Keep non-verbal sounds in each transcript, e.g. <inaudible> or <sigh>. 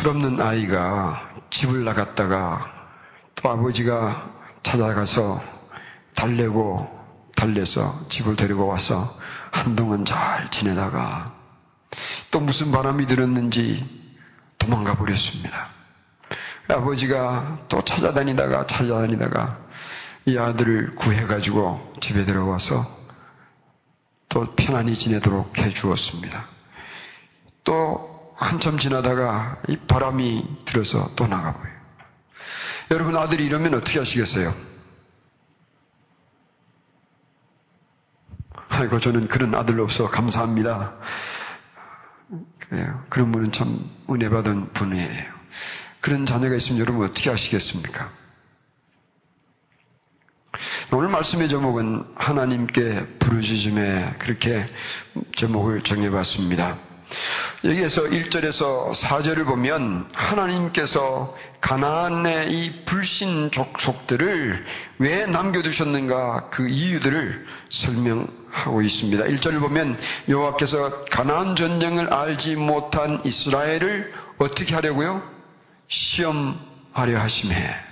철없는 아이가 집을 나갔다가 또 아버지가 찾아가서 달래고 달래서 집을 데리고 와서 한동안 잘 지내다가 또 무슨 바람이 들었는지 도망가 버렸습니다. 아버지가 또 찾아다니다가 찾아다니다가 이 아들을 구해가지고 집에 들어와서 또 편안히 지내도록 해 주었습니다. 또 한참 지나다가 이 바람이 들어서 또 나가버려요. 여러분 아들이 이러면 어떻게 하시겠어요? 아이고 저는 그런 아들 없어 감사합니다. 그래요. 그런 분은 참 은혜 받은 분이에요. 그런 자녀가 있으면 여러분 어떻게 하시겠습니까? 오늘 말씀의 제목은 하나님께 부르짖음에 그렇게 제목을 정해봤습니다. 여기에서 1절에서 4절을 보면 하나님께서 가나안의 이 불신 족속들을 왜 남겨두셨는가 그 이유들을 설명하고 있습니다. 1절을 보면 여호와께서 가나안 전쟁을 알지 못한 이스라엘을 어떻게 하려고요? 시험하려 하심해.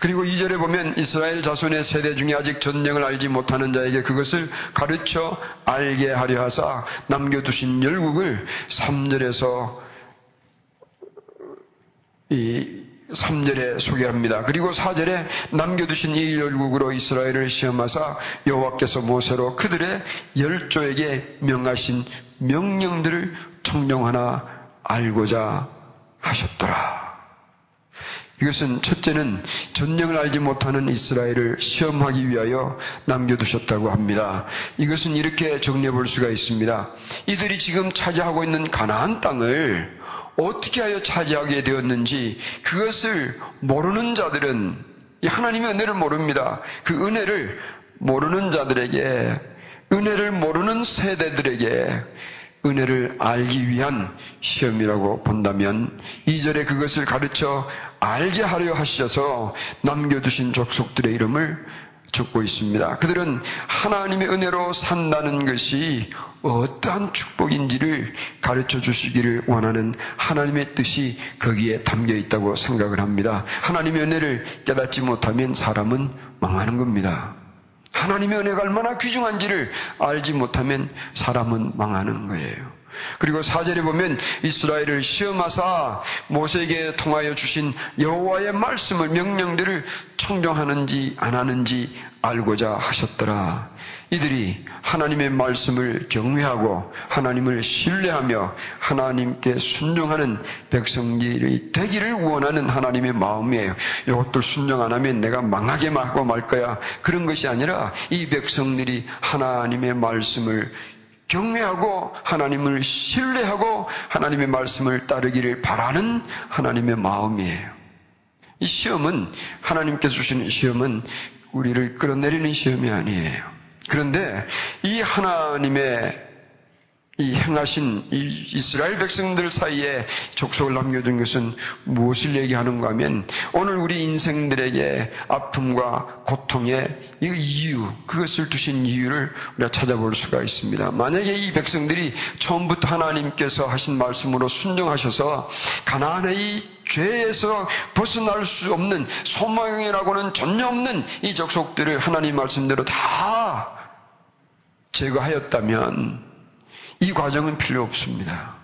그리고 2절에 보면 이스라엘 자손의 세대 중에 아직 전쟁을 알지 못하는 자에게 그것을 가르쳐 알게 하려 하사 남겨두신 열국을 3절에서 이 3절에 소개합니다. 그리고 4절에 남겨두신 이 열국으로 이스라엘을 시험하사 여호와께서 모세로 그들의 열조에게 명하신 명령들을 청정하나 알고자 하셨더라. 이것은 첫째는 전쟁을 알지 못하는 이스라엘을 시험하기 위하여 남겨두셨다고 합니다. 이것은 이렇게 정리해 볼 수가 있습니다. 이들이 지금 차지하고 있는 가나안 땅을 어떻게 하여 차지하게 되었는지 그것을 모르는 자들은 하나님의 은혜를 모릅니다. 그 은혜를 모르는 자들에게 은혜를 모르는 세대들에게 은혜를 알기 위한 시험이라고 본다면 이절에 그것을 가르쳐 알게 하려 하셔서 남겨두신 족속들의 이름을 적고 있습니다. 그들은 하나님의 은혜로 산다는 것이 어떠한 축복인지를 가르쳐 주시기를 원하는 하나님의 뜻이 거기에 담겨 있다고 생각을 합니다. 하나님의 은혜를 깨닫지 못하면 사람은 망하는 겁니다. 하나님의 은혜가 얼마나 귀중한지를 알지 못하면 사람은 망하는 거예요. 그리고 사절에 보면 이스라엘을 시험하사 모세에게 통하여 주신 여호와의 말씀을 명령들을 청정하는지 안 하는지 알고자 하셨더라. 이들이 하나님의 말씀을 경외하고 하나님을 신뢰하며 하나님께 순종하는 백성들이 되기를 원하는 하나님의 마음이에요. 이것들 순종 안 하면 내가 망하게 하고 말 거야. 그런 것이 아니라 이 백성들이 하나님의 말씀을 경외하고 하나님을 신뢰하고 하나님의 말씀을 따르기를 바라는 하나님의 마음이에요. 이 시험은 하나님께서 주시는 시험은 우리를 끌어내리는 시험이 아니에요. 그런데 이 하나님의 이 행하신 이 이스라엘 백성들 사이에 족속을 남겨둔 것은 무엇을 얘기하는가 하면 오늘 우리 인생들에게 아픔과 고통의 이 이유, 그것을 두신 이유를 우리가 찾아볼 수가 있습니다. 만약에 이 백성들이 처음부터 하나님께서 하신 말씀으로 순종하셔서 가나안의 이 죄에서 벗어날 수 없는 소망이라고는 전혀 없는 이 족속들을 하나님 말씀대로 다 제거하였다면 이 과정은 필요 없습니다.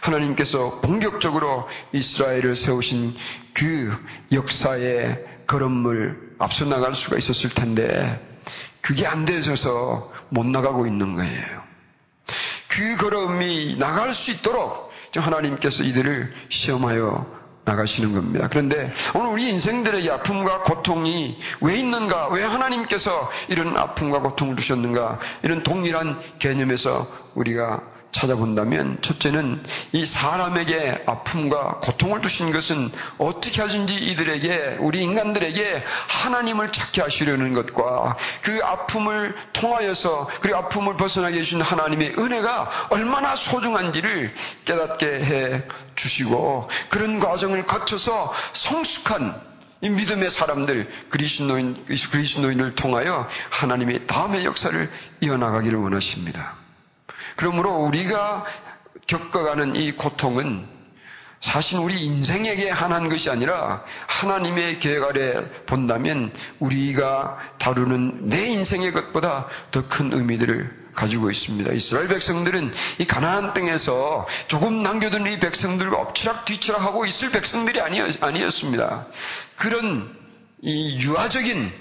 하나님께서 본격적으로 이스라엘을 세우신 그 역사의 걸음을 앞서 나갈 수가 있었을 텐데 그게 안 되셔서 못 나가고 있는 거예요. 그 걸음이 나갈 수 있도록 하나님께서 이들을 시험하여 나가시는 겁니다. 그런데 오늘 우리 인생들에게 아픔과 고통이 왜 있는가? 왜 하나님께서 이런 아픔과 고통을 주셨는가? 이런 동일한 개념에서 우리가 찾아본다면 첫째는 이 사람에게 아픔과 고통을 주신 것은 어떻게 하든지 이들에게 우리 인간들에게 하나님을 찾게 하시려는 것과 그 아픔을 통하여서 그 아픔을 벗어나게 해주신 하나님의 은혜가 얼마나 소중한지를 깨닫게 해 주시고 그런 과정을 거쳐서 성숙한 이 믿음의 사람들 그리스도인 그리스도인을 통하여 하나님의 다음의 역사를 이어나가기를 원하십니다. 그러므로 우리가 겪어가는 이 고통은 사실 우리 인생에게 한한 것이 아니라 하나님의 계획 아래 본다면 우리가 다루는 내 인생의 것보다 더 큰 의미들을 가지고 있습니다. 이스라엘 백성들은 이 가나안 땅에서 조금 남겨둔 이 백성들과 엎치락 뒤치락 하고 있을 백성들이 아니었, 아니었습니다. 그런 이 유아적인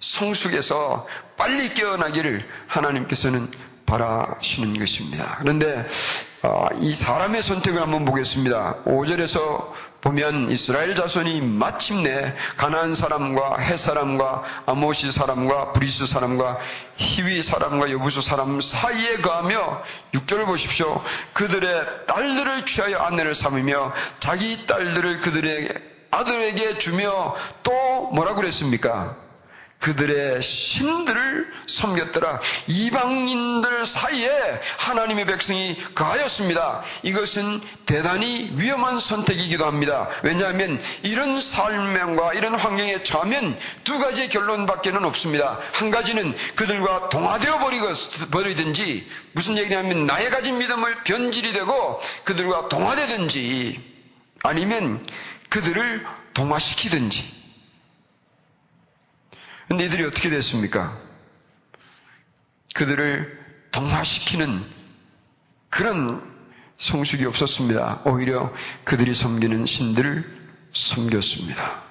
성숙에서 빨리 깨어나기를 하나님께서는 바라시는 것입니다. 그런데 어, 이 사람의 선택을 한번 보겠습니다. 5절에서 보면 이스라엘 자손이 마침내 가나안 사람과 헷 사람과 아모시 사람과 브리스 사람과 히위 사람과 여부수 사람 사이에 거하며 6절을 보십시오. 그들의 딸들을 취하여 아내를 삼으며 자기 딸들을 그들의 아들에게 주며 또 뭐라고 그랬습니까? 그들의 신들을 섬겼더라. 이방인들 사이에 하나님의 백성이 거하였습니다. 이것은 대단히 위험한 선택이기도 합니다. 왜냐하면 이런 삶과 이런 환경에 처하면 두 가지 결론밖에는 없습니다. 한 가지는 그들과 동화되어 버리든지 무슨 얘기냐면 나의 가진 믿음을 변질이 되고 그들과 동화되든지 아니면 그들을 동화시키든지 근데 이들이 어떻게 됐습니까? 그들을 동화시키는 그런 성숙이 없었습니다. 오히려 그들이 섬기는 신들을 섬겼습니다.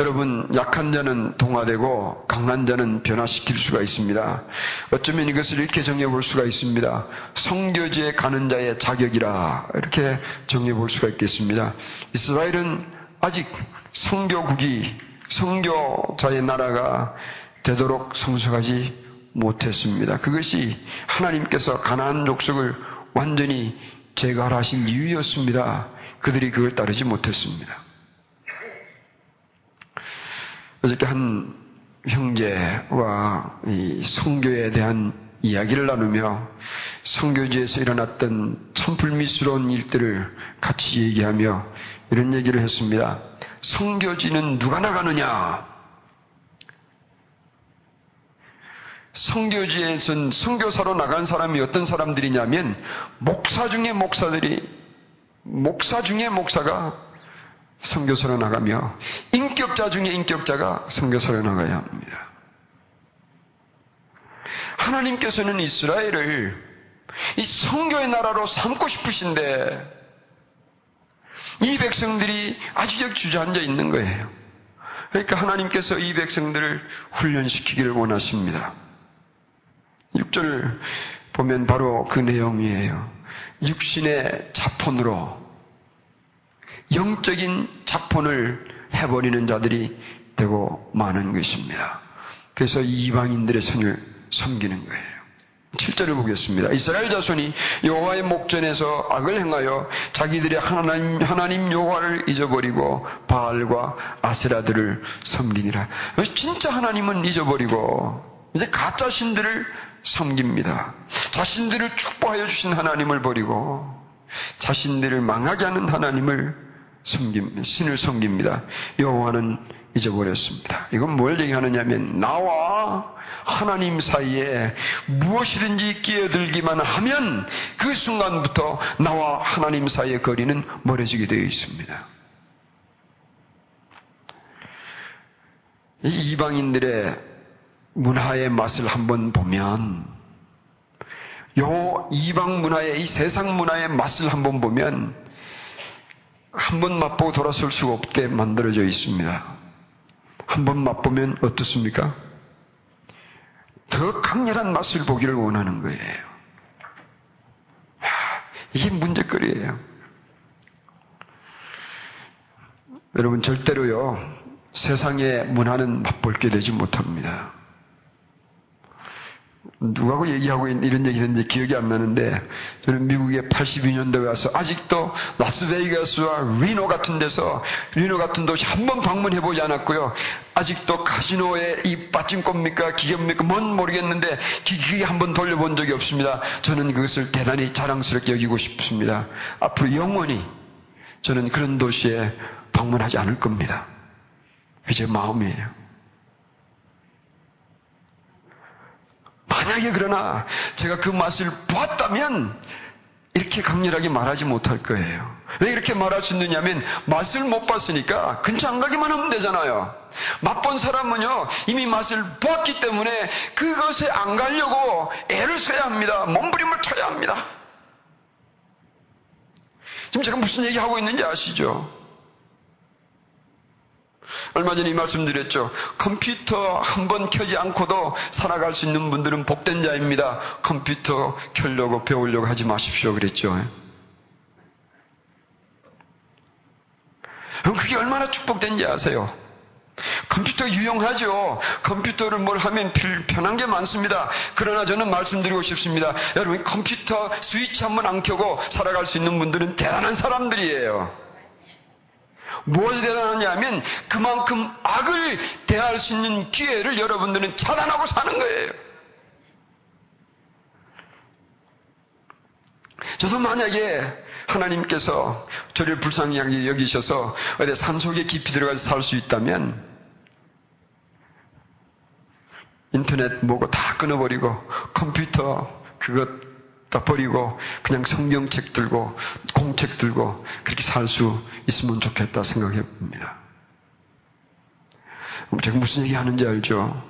여러분, 약한 자는 동화되고 강한 자는 변화시킬 수가 있습니다. 어쩌면 이것을 이렇게 정해 볼 수가 있습니다. 성교지에 가는 자의 자격이라 이렇게 정해 볼 수가 있겠습니다. 이스라엘은 아직 성교국이 성교자의 나라가 되도록 성숙하지 못했습니다. 그것이 하나님께서 가나안 족속을 완전히 제거하신 이유였습니다. 그들이 그걸 따르지 못했습니다. 어저께 한 형제와 이 성교에 대한 이야기를 나누며 성교지에서 일어났던 참 불미스러운 일들을 같이 얘기하며 이런 얘기를 했습니다. 성교지는 누가 나가느냐? 성교지에선 성교사로 나간 사람이 어떤 사람들이냐면 목사 중에 목사들이 목사 중에 목사가 성교사로 나가며 인격자 중에 인격자가 성교사로 나가야 합니다. 하나님께서는 이스라엘을 이 성교의 나라로 삼고 싶으신데 이 백성들이 아주적 주저앉아 있는 거예요. 그러니까 하나님께서 이 백성들을 훈련시키기를 원하십니다. 6절 보면 바로 그 내용이에요. 육신의 자폰으로 영적인 자폰을 해버리는 자들이 되고 많은 것입니다. 그래서 이방인들의 선을 섬기는 거예요. 7절을 보겠습니다. 이스라엘 자손이 여호와의 목전에서 악을 행하여 자기들의 하나님, 하나님 여호와를 잊어버리고 바알과 아세라들을 섬기니라. 진짜 하나님은 잊어버리고 이제 가짜 신들을 섬깁니다. 자신들을 축복하여 주신 하나님을 버리고 자신들을 망하게 하는 하나님을 섬깁니다. 신을 섬깁니다. 여호와는 잊어버렸습니다. 이건 뭘 얘기하느냐면 나와 하나님 사이에 무엇이든지 끼어들기만 하면 그 순간부터 나와 하나님 사이의 거리는 멀어지게 되어 있습니다. 이 이방인들의 문화의 맛을 한번 보면 요 이방 문화의 이 세상 문화의 맛을 한번 보면 한번 맛보고 돌아설 수가 없게 만들어져 있습니다. 한번 맛보면 어떻습니까? 더 강렬한 맛을 보기를 원하는 거예요. 이게 문제거리예요. 여러분 절대로요 세상의 문화는 맛볼 게 되지 못합니다. 누가고 얘기하고 이런 얘기를 했는데 기억이 안 나는데 저는 미국에 82년도에 와서 아직도 라스베이거스와 리노 같은 데서 리노 같은 도시 한 번 방문해 보지 않았고요. 아직도 카지노에 이 빠진겁니까 기계입니까 뭔 모르겠는데 기기 한 번 돌려본 적이 없습니다. 저는 그것을 대단히 자랑스럽게 여기고 싶습니다. 앞으로 영원히 저는 그런 도시에 방문하지 않을 겁니다. 그게 제 마음이에요. 만약에 그러나 제가 그 맛을 보았다면 이렇게 강렬하게 말하지 못할 거예요. 왜 이렇게 말할 수 있느냐면 맛을 못 봤으니까 근처 안 가기만 하면 되잖아요. 맛본 사람은요 이미 맛을 보았기 때문에 그것에 안 가려고 애를 써야 합니다. 몸부림을 쳐야 합니다. 지금 제가 무슨 얘기하고 있는지 아시죠? 얼마 전에 이 말씀드렸죠. 컴퓨터 한 번 켜지 않고도 살아갈 수 있는 분들은 복된 자입니다. 컴퓨터 켜려고 배우려고 하지 마십시오. 그랬죠. 그럼 그게 얼마나 축복된지 아세요? 컴퓨터 유용하죠. 컴퓨터를 뭘 하면 편한 게 많습니다. 그러나 저는 말씀드리고 싶습니다. 여러분 컴퓨터 스위치 한 번 안 켜고 살아갈 수 있는 분들은 대단한 사람들이에요. 무엇이 대단하냐 하면 그만큼 악을 대할 수 있는 기회를 여러분들은 차단하고 사는 거예요. 저도 만약에 하나님께서 저를 불쌍히 여기셔서 어디 산속에 깊이 들어가서 살 수 있다면 인터넷 뭐고 다 끊어버리고 컴퓨터 그것 다 버리고 그냥 성경책 들고 공책 들고 그렇게 살 수 있으면 좋겠다 생각해 봅니다. 제가 무슨 얘기 하는지 알죠?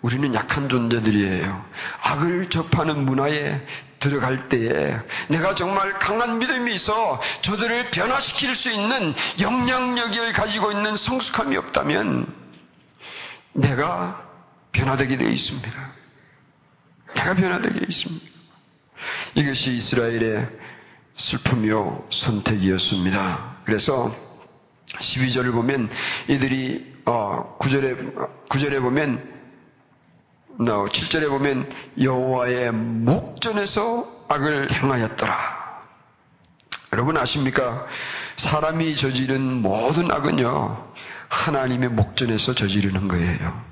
우리는 약한 존재들이에요. 악을 접하는 문화에 들어갈 때에 내가 정말 강한 믿음이 있어 저들을 변화시킬 수 있는 영향력을 가지고 있는 성숙함이 없다면 내가 변화되게 되어 있습니다. 내가 변화되게 있습니다. 이것이 이스라엘의 슬픔이요 선택이었습니다. 그래서 12절을 보면 이들이 어, 9절에 9절에 보면 no, 7절에 보면 여호와의 목전에서 악을 행하였더라. 여러분 아십니까? 사람이 저지른 모든 악은요 하나님의 목전에서 저지르는 거예요.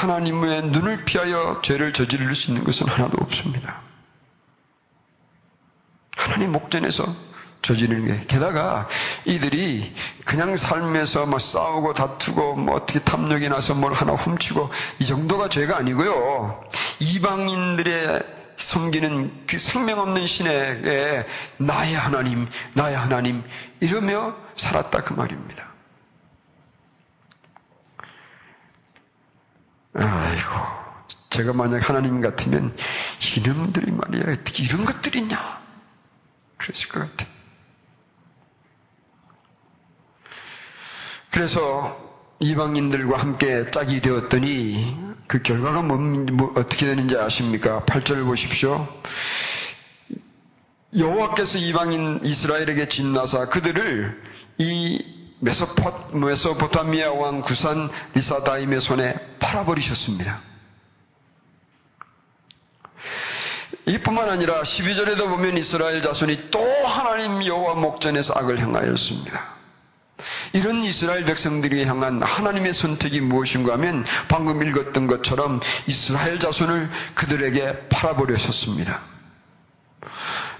하나님의 눈을 피하여 죄를 저지를 수 있는 것은 하나도 없습니다. 하나님 목전에서 저지르는 게 게다가 이들이 그냥 삶에서 뭐 싸우고 다투고 뭐 어떻게 탐욕이 나서 뭘 하나 훔치고 이 정도가 죄가 아니고요. 이방인들의 섬기는 그 생명 없는 신에게 나의 하나님, 나의 하나님 이러며 살았다 그 말입니다. 아이고, 제가 만약 하나님 같으면 이놈들이 말이야, 어떻게 이런 것들이 있냐? 그랬을 것 같아. 그래서 이방인들과 함께 짝이 되었더니 그 결과가 뭐, 뭐 어떻게 되는지 아십니까? 8절을 보십시오. 여호와께서 이방인 이스라엘에게 진나사 그들을 이 메소포, 메소포타미아 왕 구산 리사다임의 손에 팔아버리셨습니다. 이뿐만 아니라 12절에도 보면 이스라엘 자손이 또 하나님 여호와 목전에서 악을 행하였습니다. 이런 이스라엘 백성들이 향한 하나님의 선택이 무엇인가 하면 방금 읽었던 것처럼 이스라엘 자손을 그들에게 팔아버리셨습니다.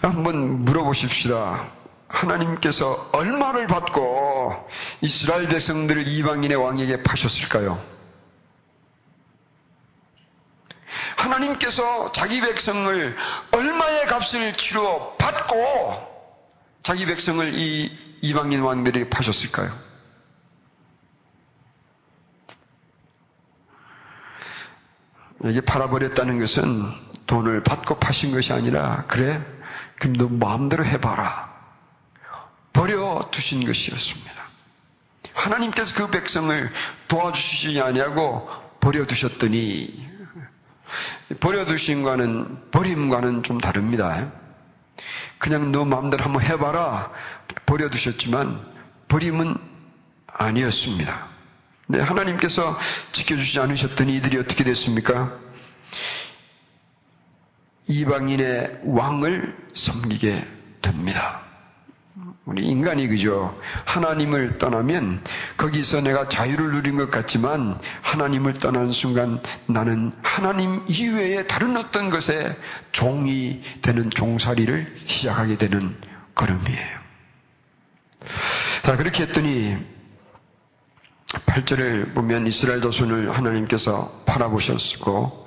한번 물어보십시다. 하나님께서 얼마를 받고 이스라엘 백성들을 이방인의 왕에게 파셨을까요? 하나님께서 자기 백성을 얼마의 값을 치러 받고 자기 백성을 이 이방인 왕들에게 파셨을까요? 이게 팔아버렸다는 것은 돈을 받고 파신 것이 아니라 그래 그럼 너 마음대로 해봐라 버려 두신 것이었습니다. 하나님께서 그 백성을 도와주시지 아니하고 버려 두셨더니 버려 두신과는 버림과는 좀 다릅니다. 그냥 너 마음대로 한번 해봐라 버려 두셨지만 버림은 아니었습니다. 네, 하나님께서 지켜주지 않으셨더니 이들이 어떻게 됐습니까? 이방인의 왕을 섬기게 됩니다. 우리 인간이 그죠. 하나님을 떠나면 거기서 내가 자유를 누린 것 같지만 하나님을 떠나는 순간 나는 하나님 이외에 다른 어떤 것에 종이 되는 종살이를 시작하게 되는 걸음이에요. 자, 그렇게 했더니 8절을 보면 이스라엘 자손을 하나님께서 팔아보셨고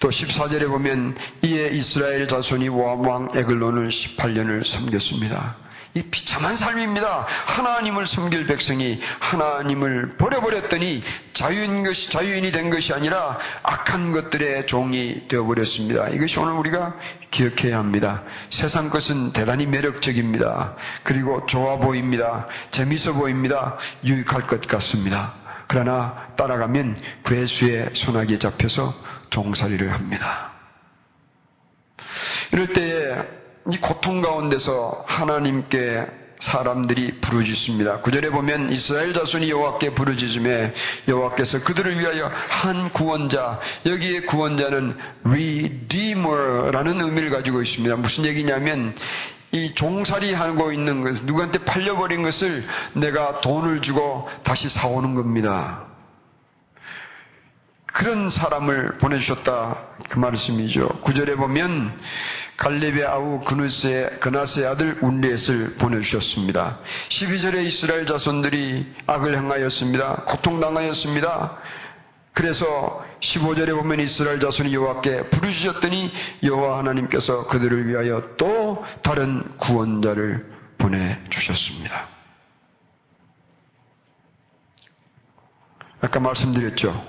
또 14절에 보면 이에 이스라엘 자손이 왕 에글론을 18년을 섬겼습니다. 이 비참한 삶입니다. 하나님을 섬길 백성이 하나님을 버려버렸더니 자유인 것이, 자유인이 된 것이 아니라 악한 것들의 종이 되어버렸습니다. 이것이 오늘 우리가 기억해야 합니다. 세상 것은 대단히 매력적입니다. 그리고 좋아 보입니다. 재밌어 보입니다. 유익할 것 같습니다. 그러나 따라가면 괴수의 손아귀에 잡혀서 종살이를 합니다. 이럴 때에 이 고통 가운데서 하나님께 사람들이 부르짖습니다. 구절에 보면 이스라엘 자손이 여호와께 부르짖음에 여호와께서 그들을 위하여 한 구원자 여기에 구원자는 redeemer라는 의미를 가지고 있습니다. 무슨 얘기냐면 이 종살이 하고 있는 것, 누구한테 팔려버린 것을 내가 돈을 주고 다시 사오는 겁니다. 그런 사람을 보내주셨다. 그 말씀이죠. 구절에 보면 갈렙의 아우 그누스의 그나스의 아들 운리엣을 보내주셨습니다. 12절에 이스라엘 자손들이 악을 행하였습니다. 고통당하였습니다. 그래서 15절에 보면 이스라엘 자손이 여호와께 부르짖었더니 여호와 하나님께서 그들을 위하여 또 다른 구원자를 보내 주셨습니다. 아까 말씀드렸죠.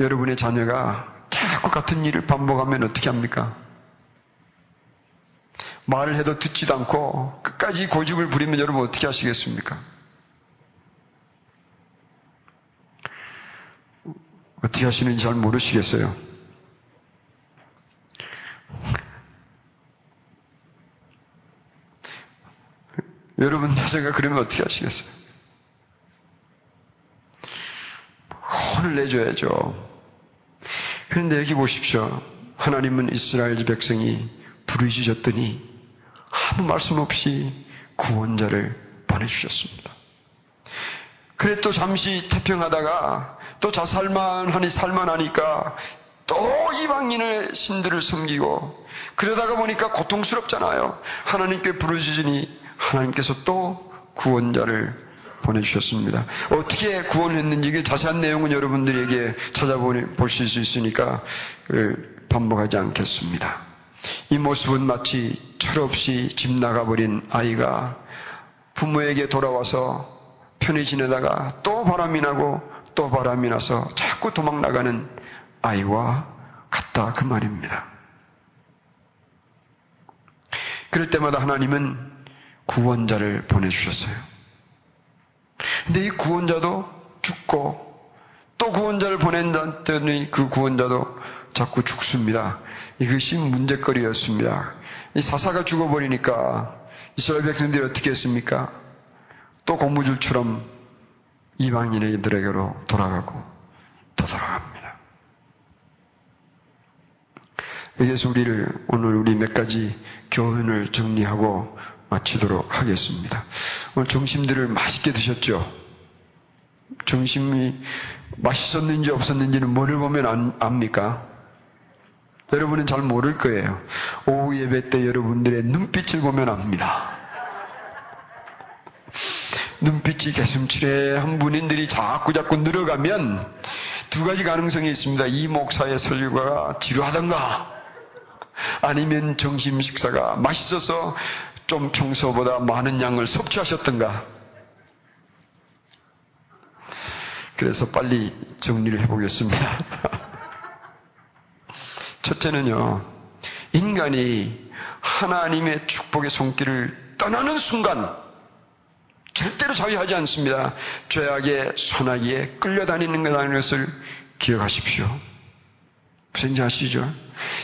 여러분의 자녀가 자꾸 같은 일을 반복하면 어떻게 합니까? 말을 해도 듣지도 않고 끝까지 고집을 부리면 여러분 어떻게 하시겠습니까? 어떻게 하시는지 잘 모르시겠어요. 여러분 자녀가 그러면 어떻게 하시겠어요? 혼을 내줘야죠. 그런데 여기 보십시오. 하나님은 이스라엘 백성이 부르짖었더니 아무 말씀 없이 구원자를 보내주셨습니다. 그래 또 잠시 태평하다가 또 자살만 하니 살만하니까 또 이방인의 신들을 섬기고 그러다가 보니까 고통스럽잖아요. 하나님께 부르짖으니 하나님께서 또 구원자를 보내주셨습니다. 어떻게 구원했는지 자세한 내용은 여러분들에게 찾아보실 수 있으니까 그 반복하지 않겠습니다. 이 모습은 마치 철없이 집 나가버린 아이가 부모에게 돌아와서 편히 지내다가 또 바람이 나고 또 바람이 나서 자꾸 도망 나가는 아이와 같다 그 말입니다. 그럴 때마다 하나님은 구원자를 보내주셨어요. 근데 이 구원자도 죽고 또 구원자를 보낸다더니 그 구원자도 자꾸 죽습니다. 이것이 문제거리였습니다. 이 사사가 죽어버리니까 이스라엘 백성들이 어떻게 했습니까? 또 고무줄처럼 이방인들에게로 돌아가고 또 돌아갑니다. 여기서 우리를 오늘 우리 몇 가지 교훈을 정리하고 마치도록 하겠습니다. 오늘 점심들을 맛있게 드셨죠? 점심이 맛있었는지 없었는지는 뭐를 보면 압니까? 여러분은 잘 모를 거예요. 오후 예배 때 여러분들의 눈빛을 보면 압니다. 눈빛이 개슴츠레한 분인들이 자꾸 자꾸 늘어가면 두 가지 가능성이 있습니다. 이 목사의 설교가 지루하던가 아니면 점심 식사가 맛있어서 좀 평소보다 많은 양을 섭취하셨던가 그래서 빨리 정리를 해보겠습니다. <laughs> 첫째는요, 인간이 하나님의 축복의 손길을 떠나는 순간, 절대로 자유하지 않습니다. 죄악의 소나기에 끌려다니는 것라는 것을 기억하십시오. 무슨 아시죠?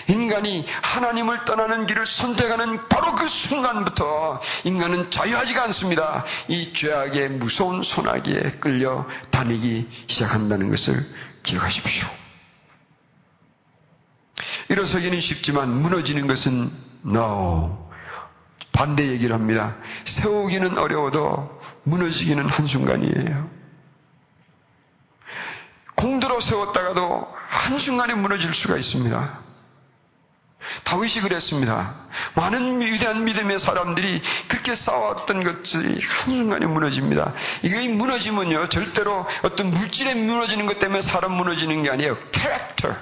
인간이 하나님을 떠나는 길을 선택하는 바로 그 순간부터 인간은 자유하지가 않습니다. 이 죄악의 무서운 소나기에 끌려 다니기 시작한다는 것을 기억하십시오. 일어서기는 쉽지만 무너지는 것은 no. 반대 얘기를 합니다. 세우기는 어려워도 무너지기는 한순간이에요. 공들어 세웠다가도 한순간에 무너질 수가 있습니다. 다윗이 그랬습니다. 많은 위대한 믿음의 사람들이 그렇게 싸웠던 것들이 한순간에 무너집니다. 이게 무너지면요, 절대로 어떤 물질에 무너지는 것 때문에 사람 무너지는 게 아니에요. 캐릭터,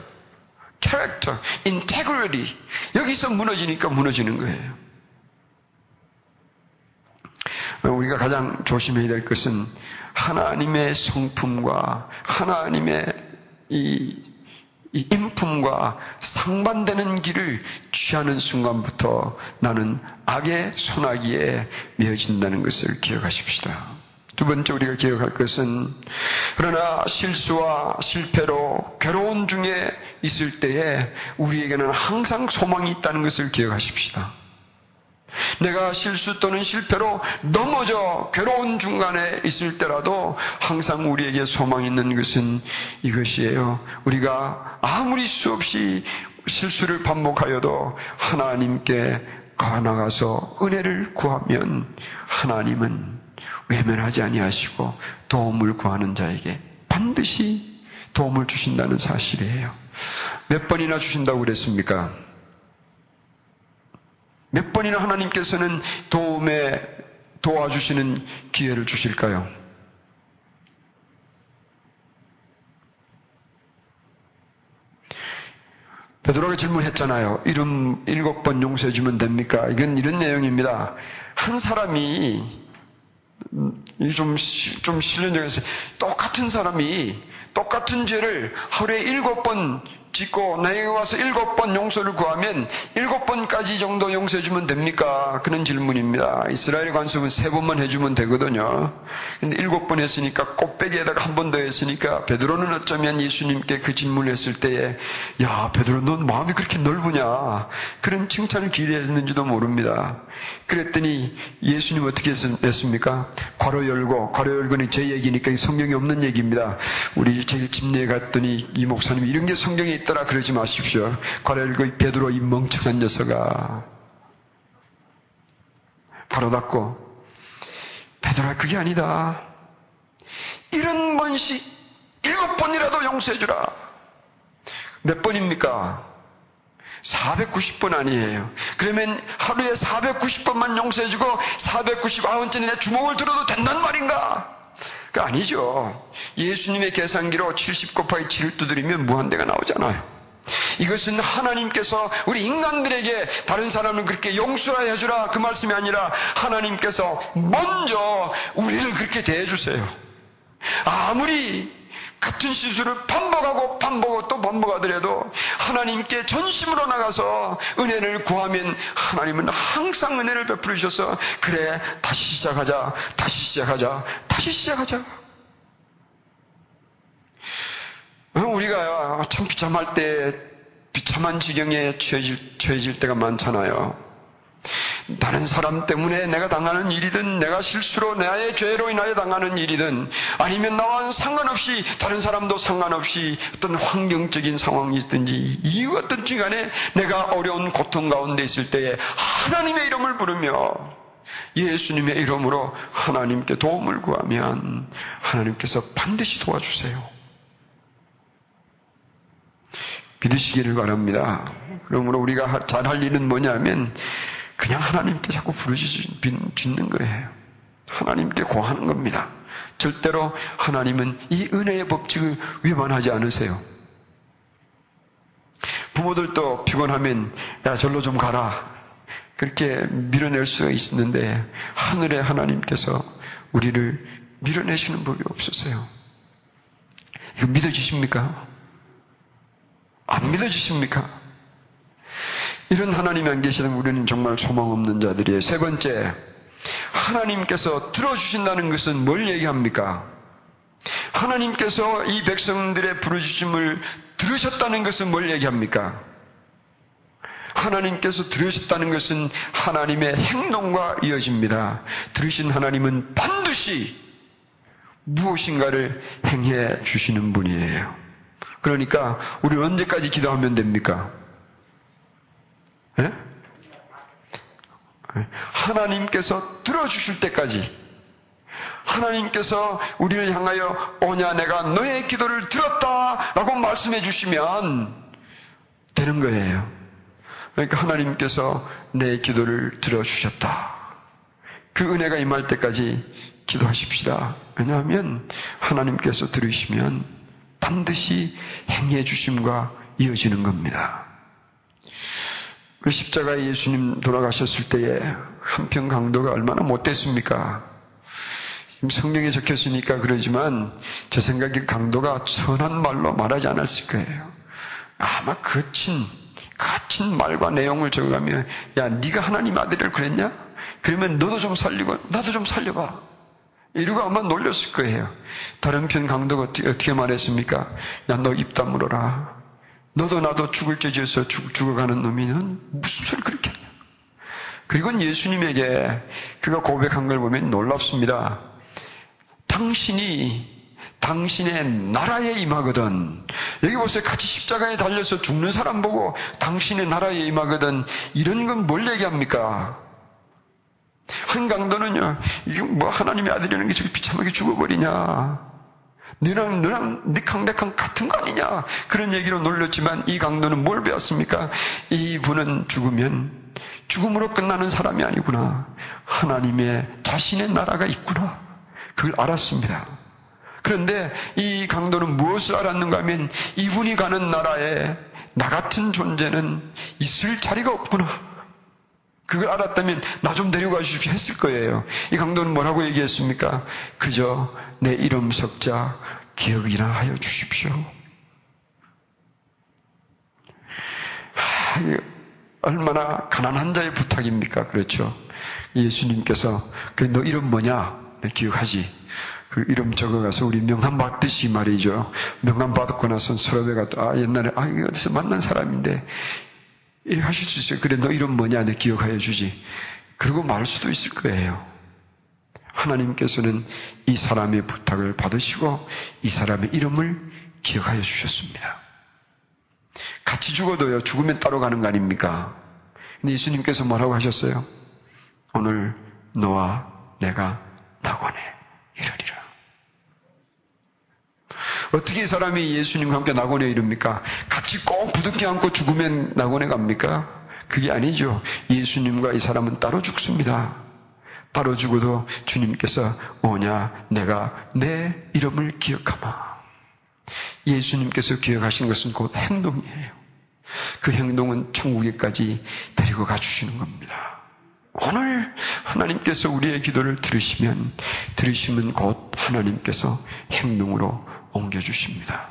캐릭터, integrity. 여기서 무너지니까 무너지는 거예요. 우리가 가장 조심해야 될 것은 하나님의 성품과 하나님의 이, 이 인품과 상반되는 길을 취하는 순간부터 나는 악의 소나기에 메어진다는 것을 기억하십시다. 두 번째 우리가 기억할 것은 그러나 실수와 실패로 괴로운 중에 있을 때에 우리에게는 항상 소망이 있다는 것을 기억하십시다. 내가 실수 또는 실패로 넘어져 괴로운 중간에 있을 때라도 항상 우리에게 소망이 있는 것은 이것이에요. 우리가 아무리 수없이 실수를 반복하여도 하나님께 가나가서 은혜를 구하면 하나님은 외면하지 아니하시고 도움을 구하는 자에게 반드시 도움을 주신다는 사실이에요. 몇 번이나 주신다고 그랬습니까? 몇 번이나 하나님께서는 도움에 도와주시는 기회를 주실까요? 베드로가 질문했잖아요. 이름 일곱 번 용서해 주면 됩니까? 이건 이런 내용입니다. 한 사람이 좀, 좀 실련적에서 똑같은 사람이 똑같은 죄를 하루에 일곱 번 짓고 나에게 와서 일곱 번 용서를 구하면 일곱 번까지 정도 용서해주면 됩니까? 그런 질문입니다. 이스라엘 관습은 세 번만 해주면 되거든요. 근데 일곱 번 했으니까 꽃배기에다가 한 번 더 했으니까 베드로는 어쩌면 예수님께 그 질문을 했을 때에 야 베드로 넌 마음이 그렇게 넓으냐 그런 칭찬을 기대했는지도 모릅니다. 그랬더니 예수님 어떻게 했습니까? 괄호 열고 괄호 열고는 제 얘기니까 성경이 없는 얘기입니다. 우리 제일 집내에 갔더니 이 목사님이 이런 게 성경에 있더라 그러지 마십시오. 열고 베드로 이 멍청한 녀석아 바로 닫고 베드로야 그게 아니다. 이런 번씩 일곱 번이라도 용서해 주라. 몇 번입니까? 490번 아니에요. 그러면 하루에 490번만 용서해주고 499번째 내 주먹을 들어도 된단 말인가? 그 아니죠. 예수님의 계산기로 70 곱하기 7을 두드리면 무한대가 나오잖아요. 이것은 하나님께서 우리 인간들에게 다른 사람을 그렇게 용서해 주라 그 말씀이 아니라 하나님께서 먼저 우리를 그렇게 대해주세요. 아무리 같은 실수를 반복하고 반복하고 또 반복하더라도 하나님께 전심으로 나가서 은혜를 구하면 하나님은 항상 은혜를 베풀으셔서 그래 다시 시작하자 다시 시작하자 다시 시작하자 어, 우리가 참 비참할 때 비참한 지경에 처해질, 처해질 때가 많잖아요. 다른 사람 때문에 내가 당하는 일이든 내가 실수로 나의 죄로 인하여 당하는 일이든 아니면 나와 상관없이 다른 사람도 상관없이 어떤 환경적인 상황이 있든지 이유 어떤지 간에 내가 어려운 고통 가운데 있을 때에 하나님의 이름을 부르며 예수님의 이름으로 하나님께 도움을 구하면 하나님께서 반드시 도와주세요. 믿으시기를 바랍니다. 그러므로 우리가 잘 할 일은 뭐냐면 그냥 하나님께 자꾸 부르짖는 거예요. 하나님께 고하는 겁니다. 절대로 하나님은 이 은혜의 법칙을 위반하지 않으세요. 부모들도 피곤하면 야 절로 좀 가라 그렇게 밀어낼 수가 있는데 하늘의 하나님께서 우리를 밀어내시는 법이 없으세요. 이거 믿어지십니까? 안 믿어지십니까? 이런 하나님이 안 계시는 우리는 정말 소망 없는 자들이에요. 세 번째, 하나님께서 들어주신다는 것은 뭘 얘기합니까? 하나님께서 이 백성들의 부르짖음을 들으셨다는 것은 뭘 얘기합니까? 하나님께서 들으셨다는 것은 하나님의 행동과 이어집니다. 들으신 하나님은 반드시 무엇인가를 행해 주시는 분이에요. 그러니까 우리 언제까지 기도하면 됩니까? 네? 하나님께서 들어주실 때까지 하나님께서 우리를 향하여 오냐 내가 너의 기도를 들었다 라고 말씀해 주시면 되는 거예요. 그러니까 하나님께서 내 기도를 들어주셨다. 그 은혜가 임할 때까지 기도하십시다. 왜냐하면 하나님께서 들으시면 반드시 행해 주심과 이어지는 겁니다. 그 십자가에 예수님 돌아가셨을 때에 한편 강도가 얼마나 못됐습니까? 성경에 적혔으니까 그러지만 제 생각에 강도가 선한 말로 말하지 않았을 거예요. 아마 거친 거친 말과 내용을 적어가면 야 네가 하나님 아들을 그랬냐? 그러면 너도 좀 살리고 나도 좀 살려봐. 이러고 아마 놀렸을 거예요. 다른 편 강도가 어떻게, 어떻게 말했습니까? 야 너 입 다물어라. 너도 나도 죽을 죄지어서 죽, 죽어가는 놈이는 무슨 소리 그렇게 하냐. 그리고 예수님에게 그가 고백한 걸 보면 놀랍습니다. 당신이 당신의 나라에 임하거든. 여기 보세요. 같이 십자가에 달려서 죽는 사람 보고 당신의 나라에 임하거든. 이런 건 뭘 얘기합니까? 한 강도는요, 이게 뭐 하나님의 아들이라는 게 저기 비참하게 죽어버리냐. 너랑, 너랑, 니캉내캉 같은 거 아니냐. 그런 얘기로 놀렸지만 이 강도는 뭘 배웠습니까? 이 분은 죽으면 죽음으로 끝나는 사람이 아니구나. 하나님의 자신의 나라가 있구나. 그걸 알았습니다. 그런데 이 강도는 무엇을 알았는가 하면 이분이 가는 나라에 나 같은 존재는 있을 자리가 없구나. 그걸 알았다면 나 좀 데려가 주십시오 했을 거예요. 이 강도는 뭐라고 얘기했습니까? 그저 내 이름 석자 기억이나 하여 주십시오. 하, 얼마나 가난한 자의 부탁입니까? 그렇죠. 예수님께서 그래 너 이름 뭐냐? 네, 기억하지. 그 이름 적어가서 우리 명함 받듯이 말이죠. 명함 받고 나서 서랍에 가아 옛날에 아 어디서 만난 사람인데 이렇게 하실 수 있어요. 그래, 너 이름 뭐냐? 내 기억하여 주지. 그리고 말 수도 있을 거예요. 하나님께서는 이 사람의 부탁을 받으시고 이 사람의 이름을 기억하여 주셨습니다. 같이 죽어도요, 죽으면 따로 가는 거 아닙니까? 근데 예수님께서 뭐라고 하셨어요? 오늘 너와 내가 낙원에 이르리라. 어떻게 이 사람이 예수님과 함께 낙원에 이릅니까? 같이 꼭 부둥켜 안고 죽으면 낙원에 갑니까? 그게 아니죠. 예수님과 이 사람은 따로 죽습니다. 따로 죽어도 주님께서 오냐 내가 내 이름을 기억하마. 예수님께서 기억하신 것은 곧 행동이에요. 그 행동은 천국에까지 데리고 가주시는 겁니다. 오늘 하나님께서 우리의 기도를 들으시면 들으시면 곧 하나님께서 행동으로 옮겨주십니다.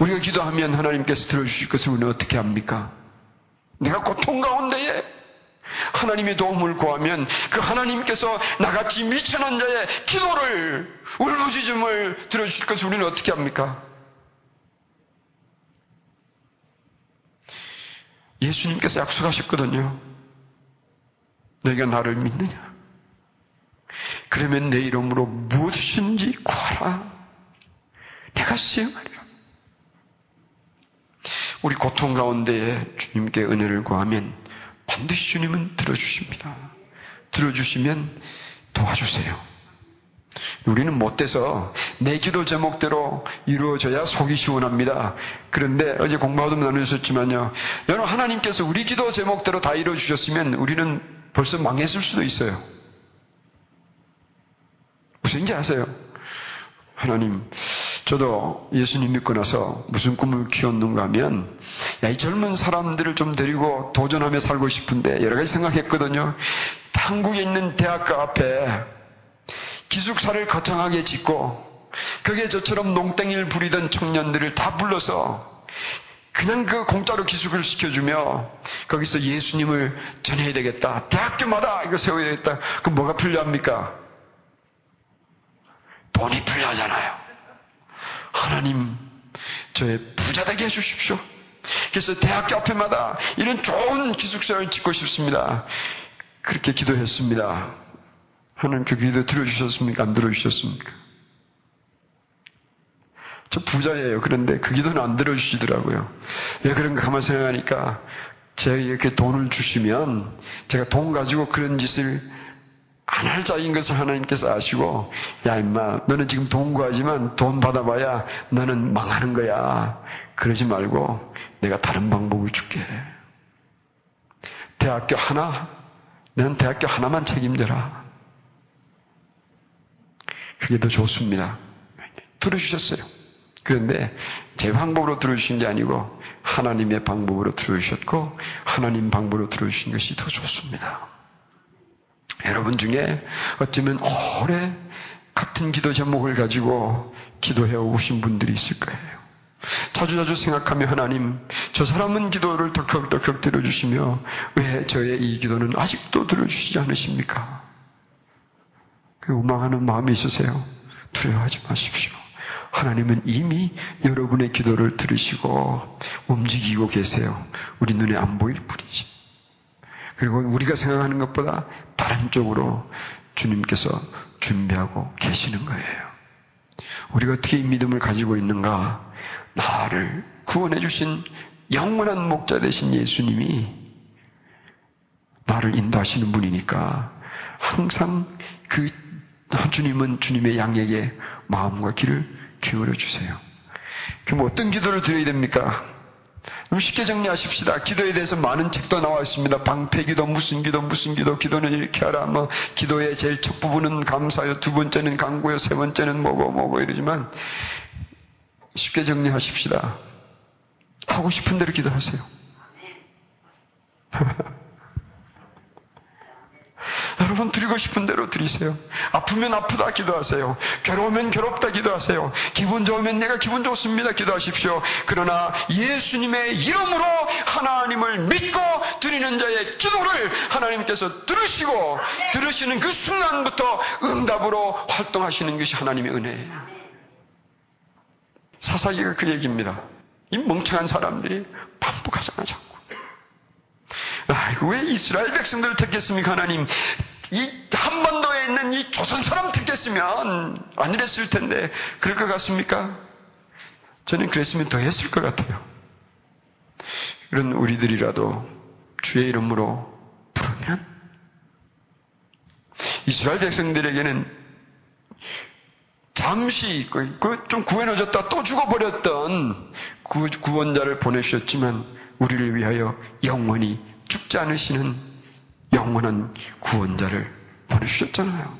우리가 기도하면 하나님께서 들어주실 것을 우리는 어떻게 합니까? 내가 고통 가운데에 하나님의 도움을 구하면 그 하나님께서 나같이 미천한 자의 기도를 울부짖음을 들어주실 것을 우리는 어떻게 합니까? 예수님께서 약속하셨거든요. 너희가 나를 믿느냐? 그러면 내 이름으로 무엇이든지 구하라. 내가 수행하리라. 우리 고통 가운데에 주님께 은혜를 구하면 반드시 주님은 들어주십니다. 들어주시면 도와주세요. 우리는 못돼서 내 기도 제목대로 이루어져야 속이 시원합니다. 그런데 어제 공부하도 나누셨지만요. 여러분 하나님께서 우리 기도 제목대로 다 이루어주셨으면 우리는 벌써 망했을 수도 있어요. 무슨인지 아세요? 하나님, 저도 예수님 믿고 나서 무슨 꿈을 키웠는가 하면, 야, 이 젊은 사람들을 좀 데리고 도전하며 살고 싶은데, 여러 가지 생각했거든요. 한국에 있는 대학가 앞에 기숙사를 거창하게 짓고, 그게 저처럼 농땡이를 부리던 청년들을 다 불러서 그냥 그 공짜로 기숙을 시켜주며 거기서 예수님을 전해야 되겠다. 대학교마다 이거 세워야 되겠다. 그럼 뭐가 필요합니까? 돈이 필요하잖아요. 하나님, 저의 부자 되게 해주십시오. 그래서 대학교 앞에마다 이런 좋은 기숙사를 짓고 싶습니다. 그렇게 기도했습니다. 하나님 그 기도 들어주셨습니까? 안 들어주셨습니까? 저 부자예요. 그런데 그 기도는 안 들어주시더라고요. 왜 그런가 가만 생각하니까 제가 이렇게 돈을 주시면 제가 돈 가지고 그런 짓을 안 할 자인 것을 하나님께서 아시고, 야, 임마, 너는 지금 돈 구하지만 돈 받아봐야 너는 망하는 거야. 그러지 말고 내가 다른 방법을 줄게. 대학교 하나, 넌 대학교 하나만 책임져라. 그게 더 좋습니다. 들어주셨어요. 그런데 제 방법으로 들어주신 게 아니고 하나님의 방법으로 들어주셨고 하나님 방법으로 들어주신 것이 더 좋습니다. 여러분 중에 어쩌면 오래 같은 기도 제목을 가지고 기도해 오신 분들이 있을 거예요. 자주자주 생각하며 하나님, 저 사람은 기도를 덜컥덜컥 들어주시며 왜 저의 이 기도는 아직도 들어주시지 않으십니까? 그 우망하는 마음이 있으세요. 두려워하지 마십시오. 하나님은 이미 여러분의 기도를 들으시고 움직이고 계세요. 우리 눈에 안 보일 뿐이지. 그리고 우리가 생각하는 것보다 다른 쪽으로 주님께서 준비하고 계시는 거예요. 우리가 어떻게 이 믿음을 가지고 있는가? 나를 구원해 주신 영원한 목자 되신 예수님이 나를 인도하시는 분이니까 항상 그 주님은 주님의 양에게 마음과 길을 기울여 주세요. 그럼 어떤 기도를 드려야 됩니까? 쉽게 정리하십시다. 기도에 대해서 많은 책도 나와 있습니다. 방패 기도, 무슨 기도, 무슨 기도, 기도는 이렇게 하라. 뭐, 기도의 제일 첫 부분은 감사요, 두 번째는 강구요, 세 번째는 뭐고 뭐고 이러지만, 쉽게 정리하십시다. 하고 싶은 대로 기도하세요. 여러분 드리고 싶은 대로 드리세요. 아프면 아프다 기도하세요. 괴로우면 괴롭다 기도하세요. 기분 좋으면 내가 기분 좋습니다 기도하십시오. 그러나 예수님의 이름으로 하나님을 믿고 드리는 자의 기도를 하나님께서 들으시고 들으시는 그 순간부터 응답으로 활동하시는 것이 하나님의 은혜예요. 사사기가 그 얘기입니다. 이 멍청한 사람들이 반복하잖아, 자꾸. 아이고, 왜 이스라엘 백성들을 택했습니까, 하나님? 이 한반도에 있는 이 조선 사람 택했으면 안 이랬을 텐데, 그럴 것 같습니까? 저는 그랬으면 더 했을 것 같아요. 이런 우리들이라도 주의 이름으로 부르면, 이스라엘 백성들에게는 잠시 그, 그좀 구해놓아졌다 또 죽어버렸던 구, 구원자를 보내주셨지만 우리를 위하여 영원히 죽지 않으시는 영원한 구원자를 보내주셨잖아요.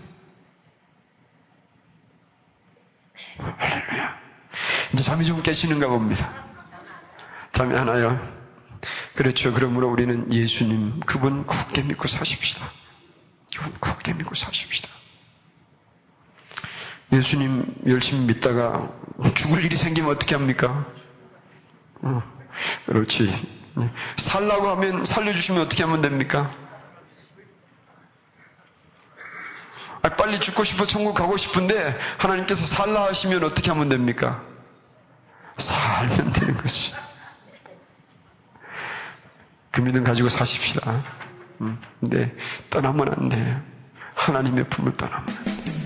할렐루야. 이제 잠이 좀 깨시는가 봅니다. 잠이 하나요? 그렇죠. 그러므로 우리는 예수님, 그분 굳게 믿고 사십시다. 그분 굳게 믿고 사십시다. 예수님 열심히 믿다가 죽을 일이 생기면 어떻게 합니까? 어, 그렇지. 살라고 하면 살려주시면 어떻게 하면 됩니까? 아, 빨리 죽고 싶어 천국 가고 싶은데 하나님께서 살라 하시면 어떻게 하면 됩니까? 살면 되는 것이. 그 믿음 가지고 사십시다. 음, 근데 떠나면 안 돼. 하나님의 품을 떠나면 안 돼.